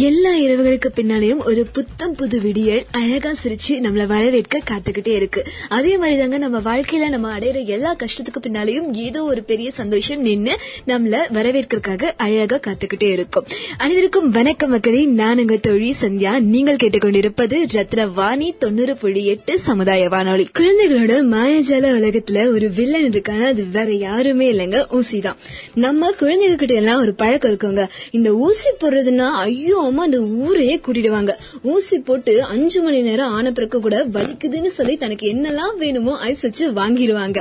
எல்லா இரவுகளுக்கு பின்னாலேயும் ஒரு புத்தம் புது விடியல் அழகா சிரிச்சு நம்மள வரவேற்க காத்துக்கிட்டே இருக்கு. அதே மாதிரிதாங்க நம்ம வாழ்க்கையில நம்ம அடையிற எல்லா கஷ்டத்துக்கு பின்னாலேயும் ஏதோ ஒரு பெரிய சந்தோஷம் நின்று நம்மள வரவேற்கிறதுக்காக அழகா காத்துக்கிட்டே இருக்கும். அனைவருக்கும் வணக்கம் மக்களே. நான் உங்க தொழில் சந்தியா. நீங்கள் கேட்டுக்கொண்டிருப்பது ரத்ன வாணி தொண்ணூறு புள்ளி எட்டு சமுதாய வானொலி. குழந்தைகளோட மாயாஜால உலகத்துல ஒரு வில்லன் இருக்கான? அது வேற யாருமே இல்லைங்க. ஊசி தான் நம்ம குழந்தைங்க கிட்ட எல்லாம் ஒரு பழக்கம் இருக்குங்க. இந்த ஊசி போடுறதுன்னா ஐயோ அம்மா அந்த ஊரையே கூட்டிடுவாங்க. ஊசி போட்டு அஞ்சு மணி நேரம் ஆன பிறகு கூட வலிக்குதுன்னு சொல்லி தனக்கு என்னெல்லாம் வேணுமோ ஐஸ் வச்சு வாங்கிடுவாங்க.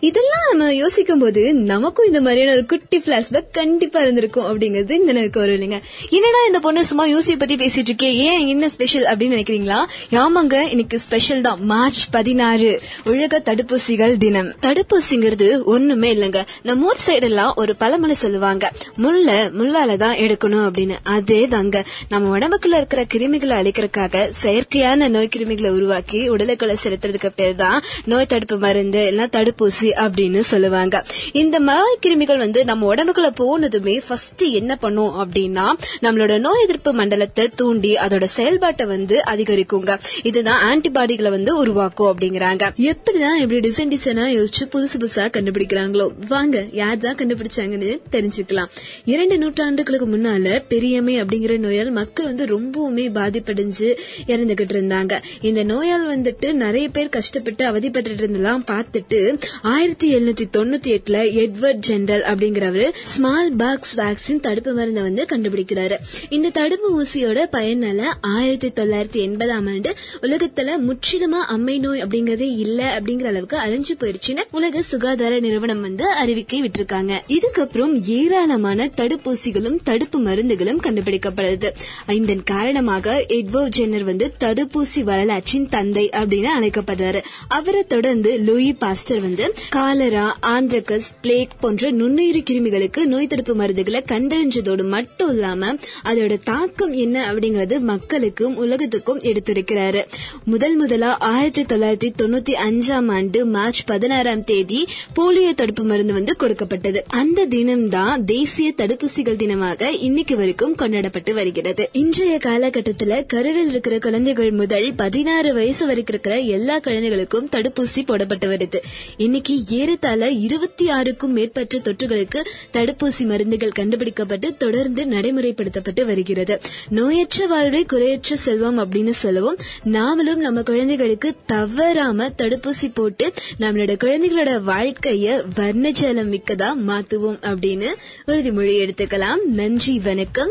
இதெல்லாம் நம்ம யோசிக்கும் போது நமக்கும் இந்த மாதிரியான ஒரு குட்டி பிளாஷ்பேக் கண்டிப்பா இருந்திருக்கும் அப்படிங்கிறது நினைக்க வரும் இல்லைங்க. என்னடா இந்த பொண்ணு சும்மா யூசியை பத்தி பேசிட்டு இருக்கே? ஏன் என்ன ஸ்பெஷல் அப்படின்னு நினைக்கிறீங்களா? ஆமாங்க இன்னைக்கு ஸ்பெஷல் தான். மார்ச் பதினாறு. உலக தடுப்பூசிகள் தினம். தடுப்பூசிங்கிறது ஒண்ணுமே இல்லைங்க. நம்ம ஊர் சைடு எல்லாம் ஒரு பழமொழி சொல்லுவாங்க. முல்லை முள்ளால தான் எடுக்கணும் அப்படின்னு. அதே தாங்க நம்ம உடம்புக்குள்ள இருக்கிற கிருமிகளை அழிக்கிறதுக்காக செயற்கையான நோய் கிருமிகளை உருவாக்கி உடலுக்குள்ள செலுத்துறதுக்கு பேர் தான் நோய் தடுப்பு மருந்து இல்ல தடுப்பூசி அப்படின்னு சொல்லுவாங்க. இந்த நோய் கிருமிகள் வந்து நம்ம உடம்புக்குள்ள போனதுமே ஃபர்ஸ்ட் என்ன பண்ணும் அப்படின்னா நம்மளோட நோய் எதிர்ப்பு மண்டலத்தை தூண்டி அதோட செயல்பாட்டை வந்து அதிகரிக்குங்க. இதுதான் ஆன்டிபாடிகளை வந்து உருவாக்கும் அப்படிங்கிறாங்க. எப்படிதான் இப்படி டிசைன் டிசைனா யோசிச்சு புதுசு புதுசா கண்டுபிடிக்கிறாங்களோ? வாங்க யார் தான் கண்டுபிடிச்சாங்கன்னு தெரிஞ்சுக்கலாம். இரண்டு நூற்றாண்டுகளுக்கு முன்னால பெரியமை அப்படிங்கிற நோயால் மக்கள் வந்து ரொம்பவுமே பாதிப்படைஞ்சு இறந்துகிட்டு இருந்தாங்க. இந்த நோயால் வந்துட்டு நிறைய பேர் கஷ்டப்பட்டு அவதிப்பட்டு இருந்தெல்லாம் பார்த்துட்டு ஆயிரத்தி எழுநூத்தி தொண்ணூத்தி எட்டுல எட்வர்ட் ஜெனரல் அப்படிங்கிறவரு ஸ்மால் பாக்ஸ் வேக்சின் தடுப்பு மருந்தை வந்து கண்டுபிடிக்கிறாரு. இந்த தடுப்பு ஊசியோட பயனால ஆயிரத்தி தொள்ளாயிரத்தி எண்பதாம் ஆண்டு உலகத்துல முற்றிலுமா அம்மை நோய் அப்படிங்கறதே இல்ல அப்படிங்கிற அளவுக்கு அழிஞ்சு போயிருச்சுன்னு உலக சுகாதார நிறுவனம் வந்து அறிவிக்கை விட்டுருக்காங்க. இதுக்கப்புறம் ஏராளமான தடுப்பூசிகளும் தடுப்பு மருந்துகளும் கண்டுபிடிக்கப்படுது. இதன் காரணமாக எட்வோ ஜென்னர் வந்து தடுப்பூசி வரலாற்றின் தந்தை அப்படின்னு அழைக்கப்படுறாரு. அவரை தொடர்ந்து லூயி பாஸ்டர் வந்து காலரா ஆந்திரகஸ் பிளேக் போன்ற நுண்ணுயிரி கிருமிகளுக்கு நோய் தடுப்பு மருந்துகளை கண்டறிஞ்சதோடு மட்டும் இல்லாம அதோட தாக்கம் என்ன அப்படிங்கறது மக்களுக்கும் உலகத்துக்கும் எடுத்திருக்கிறாரு. முதல் முதலா ஆயிரத்தி தொள்ளாயிரத்தி தொண்ணூத்தி அஞ்சாம் ஆண்டு மார்ச் பதினாறாம் தேதி போலியோ தடுப்பு மருந்து வந்து கொடுக்கப்பட்டது. அந்த தினம்தான் தேசிய தடுப்பூசிகள் தினமாக இன்னைக்கு வரைக்கும் கொண்டாடப்பட்டு வருகிறது. இன்றைய காலகட்டத்துல கருவில் இருக்கிற குழந்தைகள் முதல் பதினாறு வயசு வரைக்கும் இருக்கிற எல்லா குழந்தைகளுக்கும் தடுப்பூசி போடப்பட்டு வருது. இன்னைக்கு ஏறத்தாழ இருபத்தி ஆறுக்கும் மேற்பட்ட தொற்றுகளுக்கு தடுப்பூசி மருந்துகள் கண்டுபிடிக்கப்பட்டு தொடர்ந்து நடைமுறைப்படுத்தப்பட்டு வருகிறது. நோயற்ற வாழ்வை குறையற்ற செல்வம் அப்படின்னு சொல்லவும் நாமளும் நம்ம குழந்தைகளுக்கு தவறாம தடுப்பூசி போட்டு நம்மளோட குழந்தைகளோட வாழ்க்கைய வர்ணஜலம் மிக்கதா மாத்துவோம் அப்படின்னு உறுதிமொழி எடுத்துக்கலாம். நன்றி வணக்கம்.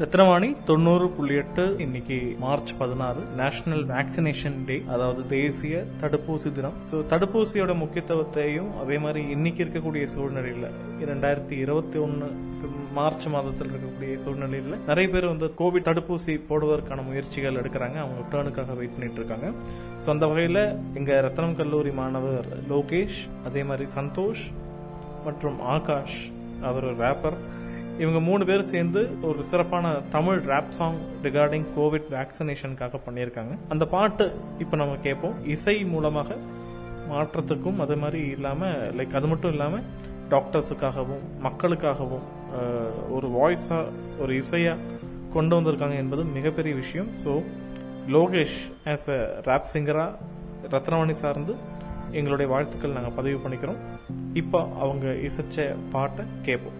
ரத்னவாணி தொண்ணூறு புள்ளி எட்டு இன்னைக்கு மார்ச் பதினாறு நேஷனல் வேக்சினேஷன் டே அதாவது தேசிய தடுப்பூசி தினம். ஸோ தடுப்பூசியோட முக்கியத்துவத்தையும் அதே மாதிரி இன்னைக்கு இருக்கக்கூடிய சூழ்நிலையில இரண்டாயிரத்தி இருபத்தி ஒன்னு மார்ச் மாதத்தில் இருக்கக்கூடிய சூழ்நிலையில நிறைய பேர் வந்து கோவிட் தடுப்பூசி போடுவதற்கான முயற்சிகள் எடுக்கிறாங்க. அவங்க டேர்னுக்காக வெயிட் பண்ணிட்டு இருக்காங்க ஸோ அந்த வகையில் எங்க ரத்னம் கல்லூரி மாணவர் லோகேஷ் அதே மாதிரி சந்தோஷ் மற்றும் ஆகாஷ் அவர் ஒரு ரேப்பர் இவங்க மூணு பேரும் சேர்ந்து ஒரு சிறப்பான Tamil rap song recording Covid வேக்சினேஷனுக்காக பண்ணியிருக்காங்க. அந்த பாட்டு இப்போ நம்ம கேட்போம். இசை மூலமாக மாற்றத்துக்கும் அதே மாதிரி இல்லாமல் லைக் அது மட்டும் இல்லாமல் டாக்டர்ஸுக்காகவும் மக்களுக்காகவும் ஒரு வாய்ஸாக ஒரு இசையாக கொண்டு வந்திருக்காங்க என்பது மிகப்பெரிய விஷயம். So Lokesh as a rap சிங்கராக ரத்னவாணி சார்ந்து எங்களுடைய வாழ்த்துக்கள் நாங்கள் பதிவு பண்ணிக்கிறோம். இப்போ அவங்க இசைச்ச பாட்டை கேட்போம்.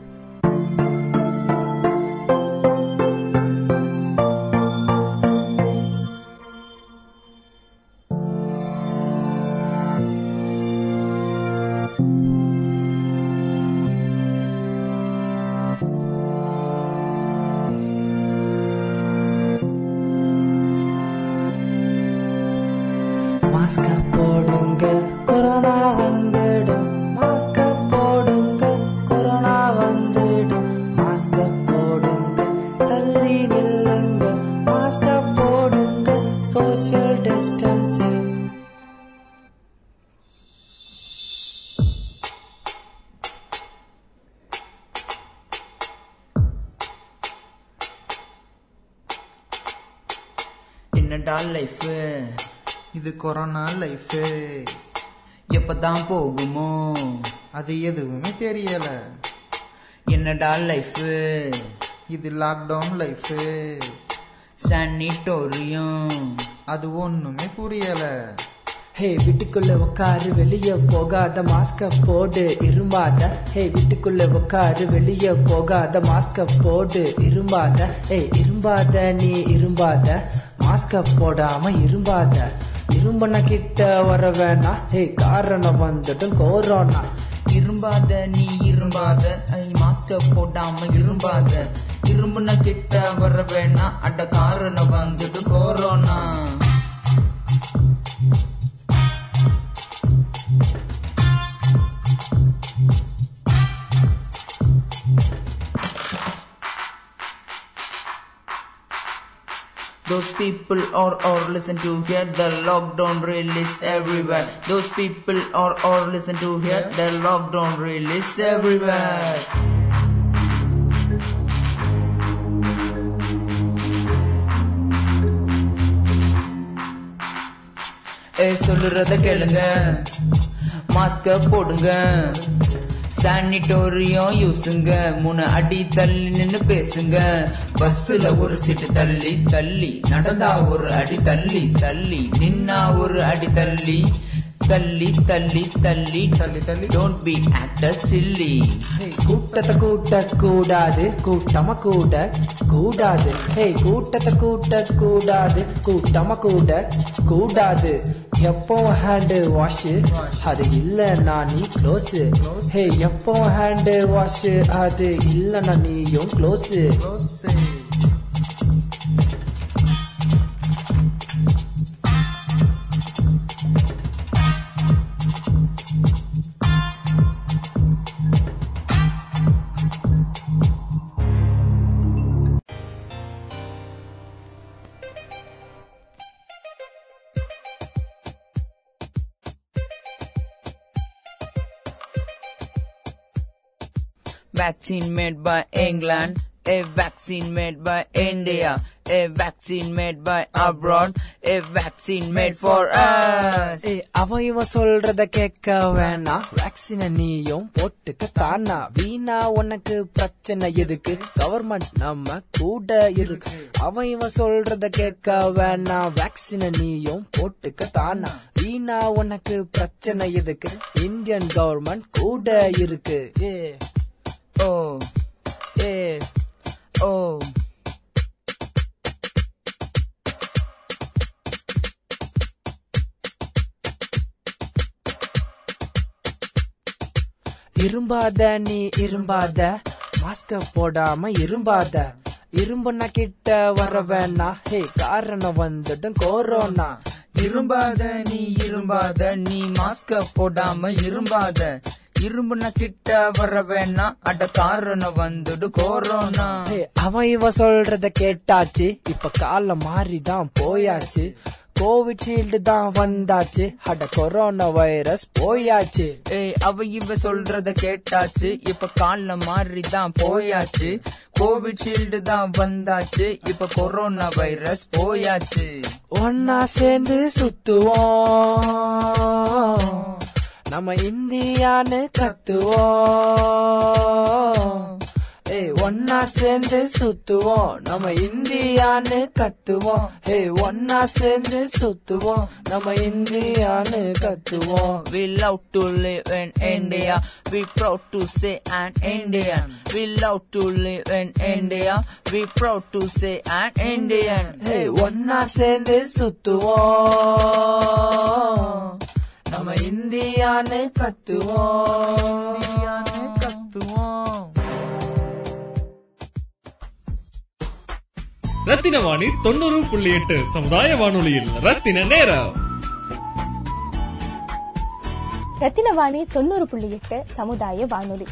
மாஸ்க போடுங்க. கொரோனா வந்துடும். மாஸ்க போடுங்க. கொரோனா வந்துடும். மாஸ்க போடுங்க. தள்ளி நில்லுங்க. மாஸ்க போடுங்க. சோசியல் டிஸ்டன்சிங் என்னடா லைஃப் இது கொரோனா லைஃப் எப்பதான் போகுமோ? அது எதுவுமே தெரியல. என்னடா லைஃப் இது லாக்டவுன் லைஃப் சானிட்டோரியம் அது ஒண்ணுமே புரியல. ஹே வீட்டுக்குள்ள உட்காரு வெளிய போகாத மாஸ்க போடு இரும்பாத. ஹே வீட்டுக்குள்ள உட்காரு வெளிய போகாத மாஸ்க போடு இரும்பாத. ஹே இரும்பாத நீ இரும்பாத. மாஸ்க போடாம இரும்பாத. இரும்பன கிட்ட வர வேணா ஹே காரணம் வந்துட்டும் கோரோனா. இரும்பாத நீ இரும்பாத ஐ மாஸ்க போடாம இரும்பாத. இரும்புன கிட்ட வர வேணா அட காரணம் வந்துட்டு corona. Those people are or listen to hear the lockdown release everywhere. Those people are or listen to hear the lockdown release everywhere. ஏ சொல்லுறத கேளுங்க மாஸ்க போடுங்க சானிட்டோரியம் யூஸுங்க மூணு அடி தள்ளி நின்னு பேசுங்க பஸ்ஸுல ஒரு சீட்டு தள்ளி தள்ளி நடந்தா ஒரு அடி தள்ளி தள்ளி நின்னா ஒரு அடி தள்ளி. தள்ளி தள்ளி தள்ளி. தள்ளி தள்ளி. டோன்ட் பி ஆக்டர் சில்லி கூட்டத்தை கூட்ட கூடாது கூட்டமா கூட கூடாது. ஹே கூட்டத்தை கூட்ட கூடாது கூட்டமா கூட கூடாது. எப்போ ஹேண்ட் வாஷ் அது இல்லைன்னா நீ க்ளோஸ் ஹே எப்போ ஹேண்ட் வாஷ் அது இல்லைன்னா நீயும் close Vaccine made by England, a vaccine made by India, a vaccine made by abroad, a vaccine made for us. அவன் இவன் சொல்றத கேட்க வேணாம் வேக்சின நீயும் போட்டுக்க தானா? வீணா உனக்கு பிரச்சனை எதுக்கு? கவர்மெண்ட் நம்ம கூட இருக்கு. அவன் இவன் சொல்றத கேட்க வேணாம் வேக்சின நீயும் போட்டுக்க தானா? வீணா உனக்கு பிரச்சனை எதுக்கு? இந்தியன் கவர்மெண்ட் கூட இருக்கு. ஏ ஓ ஏ ஓ இரும்பாத நீ இரும்பாத மாஸ்க போடாம இரும்பாத. இரும்புனா கிட்ட வர வேணா ஹே காரணம் வந்துடும் கொரோனா இரும்பாத நீ இரும்பாத நீ மாஸ்க போடாம இரும்பாத. இரும்புன கிட்ட வர வேணா அட காரணம் வந்துடு கொரோனா அவன் இவ சொல்றத கேட்டாச்சு. இப்ப காலம் மாறிதான் போயாச்சு. கோவிட் ஷீல்டு தான் வந்தாச்சு. அட கொரோனா வைரஸ் போயாச்சு. ஏய் அவ இவ சொல்றத கேட்டாச்சு. இப்ப காலம் மாறி தான் போயாச்சு. கோவிட் ஷீல்டு தான் வந்தாச்சு. இப்ப கொரோனா வைரஸ் போயாச்சு. ஒன்னா சேர்ந்து சுத்துவோம். நம்ம இந்தியான்னு கத்துவோம் ஏய் ஒன்னா சேர்ந்து சுத்துவோம் நம்ம இந்தியான்னு கத்துவோம் ஹே ஒன்னா சேர்ந்து சுத்துவோம் நம்ம இந்தியான்னு கத்துவோம் We love to live in India. We proud to say an Indian. We love to live in India. We proud to say an Indian. ஹே ஒன்னா சேர்ந்து சுத்துவோம் நம்ம இந்தியான்னு கத்துவோம். ரத்தின வாணி தொண்ணூறு புள்ளி எட்டு சமுதாய வானொலியில். ரத்தின நேரம். ரத்தினவாணி தொண்ணூறு புள்ளி எட்டு சமுதாய வானொலி.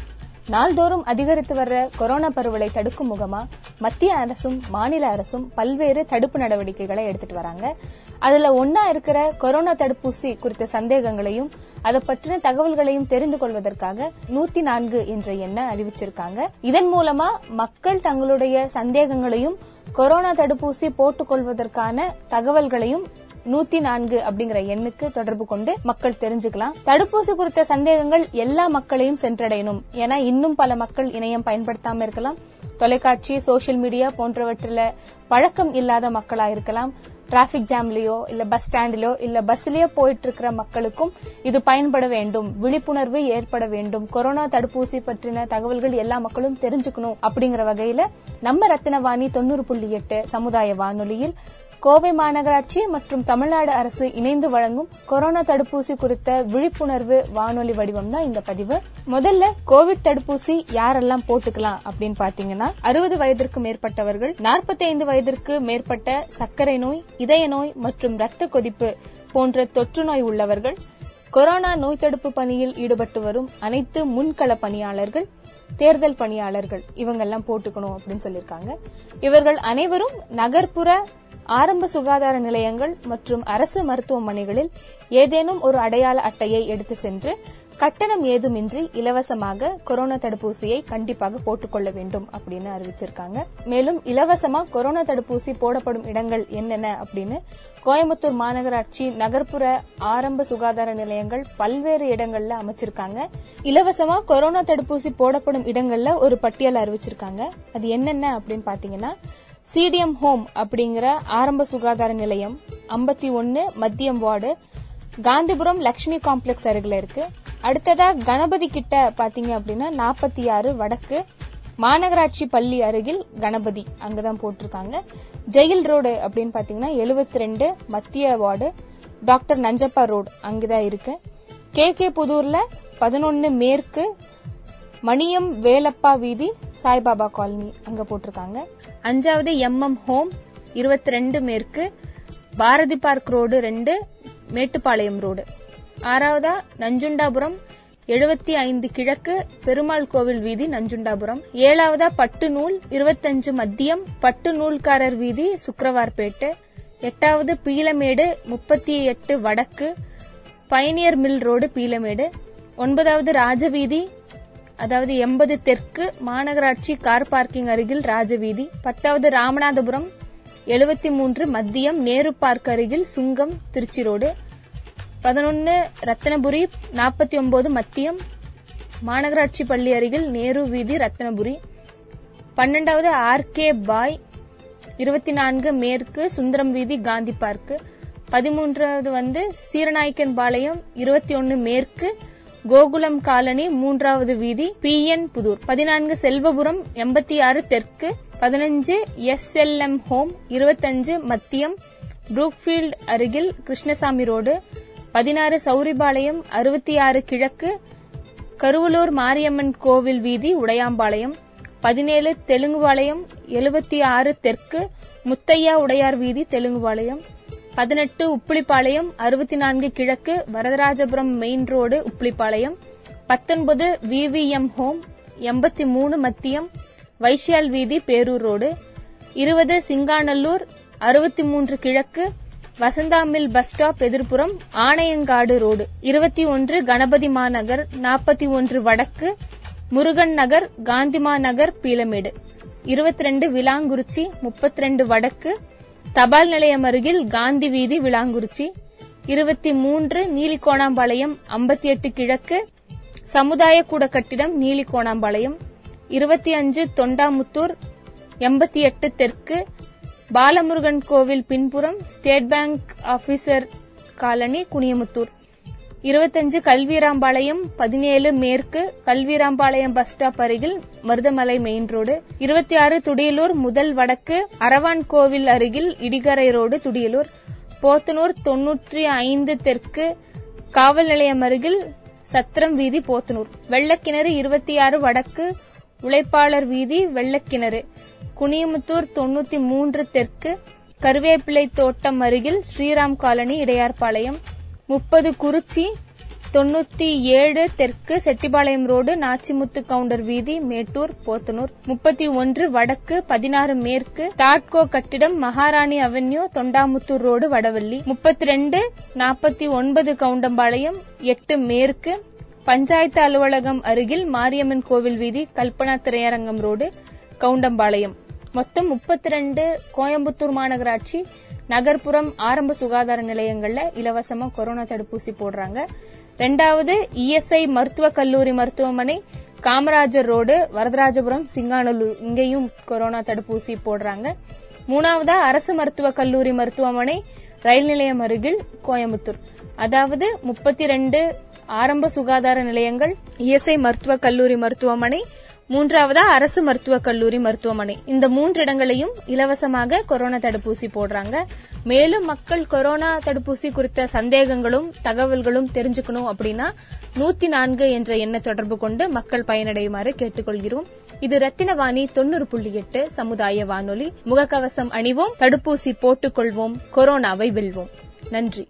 நாள்தோறும் அதிகரித்து வர்ற கொரோனா பரவலை தடுக்கும் முகமா மத்திய அரசும் மாநில அரசும் பல்வேறு தடுப்பு நடவடிக்கைகளை எடுத்துட்டு வராங்க. அதுல ஒன்னா இருக்கிற கொரோனா தடுப்பூசி குறித்த சந்தேகங்களையும் அதை பற்றின தகவல்களையும் தெரிந்து கொள்வதற்காக நூத்தி நான்கு என்ற எண்ணை அறிவிச்சிருக்காங்க. இதன் மூலமா மக்கள் தங்களுடைய சந்தேகங்களையும் கொரோனா தடுப்பூசி போட்டுக் கொள்வதற்கான தகவல்களையும் நூத்தி நான்கு அப்படிங்கிற எண்ணுக்கு தொடர்பு கொண்டு மக்கள் தெரிஞ்சுக்கலாம். தடுப்பூசி குறித்த சந்தேகங்கள் எல்லா மக்களையும் சென்றடையணும். ஏன்னா இன்னும் பல மக்கள் இணையம் பயன்படுத்தாம இருக்கலாம். தொலைக்காட்சி சோசியல் மீடியா போன்றவற்றில பழக்கம் இல்லாத மக்களா இருக்கலாம். டிராபிக் ஜாம்லயோ இல்ல பஸ் ஸ்டாண்ட்லயோ இல்ல பஸ்லயோ போயிட்டு இருக்கிற மக்களுக்கும் இது பயன்பட வேண்டும். விழிப்புணர்வு ஏற்பட வேண்டும். கொரோனா தடுப்பூசி பற்றின தகவல்கள் எல்லா மக்களும் தெரிஞ்சுக்கணும் அப்படிங்கிற வகையில நம்ம ரத்தினவாணி தொண்ணூறு புள்ளி எட்டு சமுதாய வானொலியில் கோவை மாநகராட்சி மற்றும் தமிழ்நாடு அரசு இணைந்து வழங்கும் கொரோனா தடுப்பூசி குறித்த விழிப்புணர்வு வானொலி வடிவம் தான் இந்த பதிவு. முதல்ல கோவிட் தடுப்பூசி யாரெல்லாம் போட்டுக்கலாம் அப்படின்னு பாத்தீங்கன்னா அறுபது வயதிற்கு மேற்பட்டவர்கள் 45 வயதிற்கு மேற்பட்ட சர்க்கரை நோய் இதய நோய் மற்றும் ரத்த கொதிப்பு போன்ற தொற்று நோய் உள்ளவர்கள் கொரோனா நோய் தடுப்பு பணியில் ஈடுபட்டு வரும் அனைத்து முன்கள பணியாளர்கள் தேர்தல் பணியாளர்கள் இவங்கெல்லாம் போட்டுக்கணும் அப்படின்னு சொல்லியிருக்காங்க. இவர்கள் அனைவரும் நகர்ப்புற ஆரம்ப சுகாதார நிலையங்கள் மற்றும் அரசு மருத்துவமனைகளில் ஏதேனும் ஒரு அடையாள அட்டையை எடுத்து சென்று கட்டணம் ஏதுமின்றி இலவசமாக கொரோனா தடுப்பூசியை கண்டிப்பாக போட்டுக்கொள்ள வேண்டும் அப்படின்னு அறிவிச்சிருக்காங்க. மேலும் இலவசமா கொரோனா தடுப்பூசி போடப்படும் இடங்கள் என்னென்ன அப்படின்னு கோயம்புத்தூர் மாநகராட்சி நகர்ப்புற ஆரம்ப சுகாதார நிலையங்கள் பல்வேறு இடங்கள்ல அமைச்சிருக்காங்க. இலவசமா கொரோனா தடுப்பூசி போடப்படும் இடங்கள்ல ஒரு பட்டியல் அறிவிச்சிருக்காங்க. அது என்னென்ன அப்படின்னு பாத்தீங்கன்னா சிடிஎம் ஹோம் அப்படிங்கிற ஆரம்ப சுகாதார நிலையம் ஐம்பத்தி ஒன்னு மத்தியம் வார்டு காந்திபுரம் லட்சுமி காம்ப்ளெக்ஸ் அருகில் இருக்கு. அடுத்ததா கணபதி கிட்ட பாத்தீங்க அப்படின்னா நாற்பத்தி ஆறு வடக்கு மாநகராட்சி பள்ளி அருகில் கணபதி அங்கதான் போட்டிருக்காங்க. ஜெயில் ரோடு அப்படின்னு பாத்தீங்கன்னா எழுபத்தி ரெண்டு மத்திய வார்டு டாக்டர் நஞ்சப்பா ரோடு அங்கதான் இருக்கு. கே கே புதூர்ல பதினொன்னு மேற்கு மணியம் வேலப்பா வீதி சாய்பாபா காலனி அங்க போட்டிருக்காங்க. அஞ்சாவது எம்எம் ஹோம் இருபத்தி ரெண்டு மேற்கு பாரதி பார்க் ரோடு ரெண்டு மேட்டுப்பாளையம் ரோடு. ஆறாவதா நஞ்சுண்டாபுரம் எழுபத்தி ஐந்து கிழக்கு பெருமாள் கோவில் வீதி நஞ்சுண்டாபுரம். ஏழாவதா பட்டு நூல் இருபத்தஞ்சு மத்தியம் பட்டு நூல்காரர் வீதி சுக்கரவார்பேட்டு. எட்டாவது பீலமேடு முப்பத்தி எட்டு வடக்கு பயனியர் மில் ரோடு பீலமேடு. ஒன்பதாவது ராஜவீதி அதாவது எண்பது தெற்கு மாநகராட்சி கார் பார்க்கிங் அருகில் ராஜவீதி பத்தாவது ராமநாதபுரம் எழுபத்தி மூன்று மத்தியம் நேரு பார்க் அருகில் சுங்கம் திருச்சி ரோடு பதினொன்னு ரத்தனபுரி நாற்பத்தி ஒன்பது மத்தியம் மாநகராட்சி பள்ளி அருகில் நேரு வீதி ரத்தனபுரி. பன்னெண்டாவது ஆர்கே பாய் இருபத்தி நான்கு மேற்கு சுந்தரம் வீதி காந்தி பார்க் பதிமூன்றாவது வந்து சீரநாயக்கன் பாளையம் இருபத்தி ஒன்னு மேற்கு கோகுலம் காலனி மூன்றாவது வீதி பி. என். புதூர். பதினான்கு செல்வபுரம் எண்பத்தி ஆறு தெற்கு பதினஞ்சு எஸ் எல் எம் ஹோம் இருபத்தஞ்சு மத்தியம் புரூக்ஃபீல்டு அருகில் கிருஷ்ணசாமி ரோடு பதினாறு சௌரிபாளையம் அறுபத்தி ஆறு கிழக்கு கருவலூர் மாரியம்மன் கோவில் வீதி உடையாம்பாளையம் பதினேழு தெலுங்குபாளையம் எழுபத்தி ஆறு தெற்கு முத்தையா உடையார் வீதி தெலுங்குபாளையம் பதினெட்டு உப்புளிப்பாளையம் அறுபத்தி நான்கு கிழக்கு வரதராஜபுரம் மெயின் ரோடு உப்புளிப்பாளையம். பத்தொன்பது விவிஎம் ஹோம் எண்பத்தி மூணு மத்தியம் வைஷ்யால் வீதி பேரூர் ரோடு இருபது சிங்காநல்லூர் அறுபத்தி மூன்று கிழக்கு வசந்தாமில் பஸ் ஸ்டாப் எதிர்ப்புறம் ஆணையங்காடு ரோடு இருபத்தி ஒன்று கணபதி மாநகர் நாற்பத்தி ஒன்று வடக்கு முருகன் நகர் காந்திமா நகர் பீலமேடு. இருபத்தி ரெண்டு விலாங்குறிச்சி முப்பத்தி ரெண்டு வடக்கு தபால் நிலையம் அருகில் காந்தி வீதி விளாங்குறிச்சி. இருபத்தி மூன்று நீலிக்கோணாம்பாளையம் ஐம்பத்தி எட்டு கிழக்கு சமுதாய கூட கட்டிடம் நீலிகோணாம்பாளையம் இருபத்தி அஞ்சு தொண்டாமுத்தூர் எண்பத்தி எட்டு தெற்கு பாலமுருகன் கோவில் பின்புறம் state bank officer colony Kuniyamuthur. இருபத்தஞ்சு கல்வீராம்பாளையம் பதினேழு மேற்கு கல்வீராம்பாளையம் பஸ் ஸ்டாப் அருகில் மருதமலை மெயின் ரோடு இருபத்தி ஆறு துடியலூர் முதல் வடக்கு அரவான் கோவில் அருகில் இடிகரை ரோடு துடியலூர் போத்தனூர் தொன்னூற்றி ஐந்து தெற்கு காவல் நிலையம் அருகில் சத்திரம் வீதி போத்தனூர். வெள்ளக்கிணறு இருபத்தி ஆறு வடக்கு உழைப்பாளர் வீதி வெள்ளக்கிணறு. குனியமுத்தூர் தொன்னூத்தி மூன்று தெற்கு கருவேப்பிலை தோட்டம் அருகில் ஸ்ரீராம் காலனி இடையார்பாளையம். முப்பது குறிச்சி தொண்ணூத்தி ஏழு தெற்கு செட்டிபாளையம் ரோடு நாச்சிமுத்து கவுண்டர் வீதி மேட்டூர் போத்தனூர். முப்பத்தி ஒன்று வடக்கு பதினாறு மேற்கு தாட்கோ கட்டிடம் மகாராணி அவென்யூ தொண்டாமுத்தூர் ரோடு வடவள்ளி. முப்பத்தி ரெண்டு நாற்பத்தி ஒன்பது கவுண்டம்பாளையம் எட்டு மேற்கு பஞ்சாயத்து அலுவலகம் அருகில் மாரியம்மன் கோவில் வீதி கல்பனா திரையரங்கம் ரோடு கவுண்டம்பாளையம். மொத்தம் முப்பத்தி ரெண்டு கோயம்புத்தூர் மாநகராட்சி நகர்ப்புறம் ஆரம்ப சுகாதார நிலையங்கள்ல இலவசமா கொரோனா தடுப்பூசி போடுறாங்க. ரெண்டாவது இஎஸ்ஐ மருத்துவக் கல்லூரி மருத்துவமனை காமராஜர் ரோடு வரதராஜபுரம் சிங்கானலூர் இங்கேயும் கொரோனா தடுப்பூசி போடுறாங்க. மூணாவதா அரசு மருத்துவக் கல்லூரி மருத்துவமனை ரயில் நிலையம் அருகில் கோயம்புத்தூர். அதாவது முப்பத்தி ரெண்டு ஆரம்ப சுகாதார நிலையங்கள் இஎஸ்ஐ மருத்துவக் கல்லூரி மருத்துவமனை மூன்றாவதா அரசு மருத்துவக் கல்லூரி மருத்துவமனை. இந்த மூன்று இடங்களையும் இலவசமாக கொரோனா தடுப்பூசி போடுறாங்க. மேலும் மக்கள் கொரோனா தடுப்பூசி குறித்த சந்தேகங்களும் தகவல்களும் தெரிஞ்சுக்கணும் அப்படின்னா நூத்தி நான்கு என்ற எண்ணை தொடர்பு கொண்டு மக்கள் பயனடையுமாறு கேட்டுக்கொள்கிறோம். இது ரத்தினவாணி தொண்ணூறு புள்ளி எட்டு சமுதாய வானொலி. முகக்கவசம் அணிவோம் தடுப்பூசி போட்டுக்கொள்வோம் கொரோனாவை வெல்வோம். நன்றி.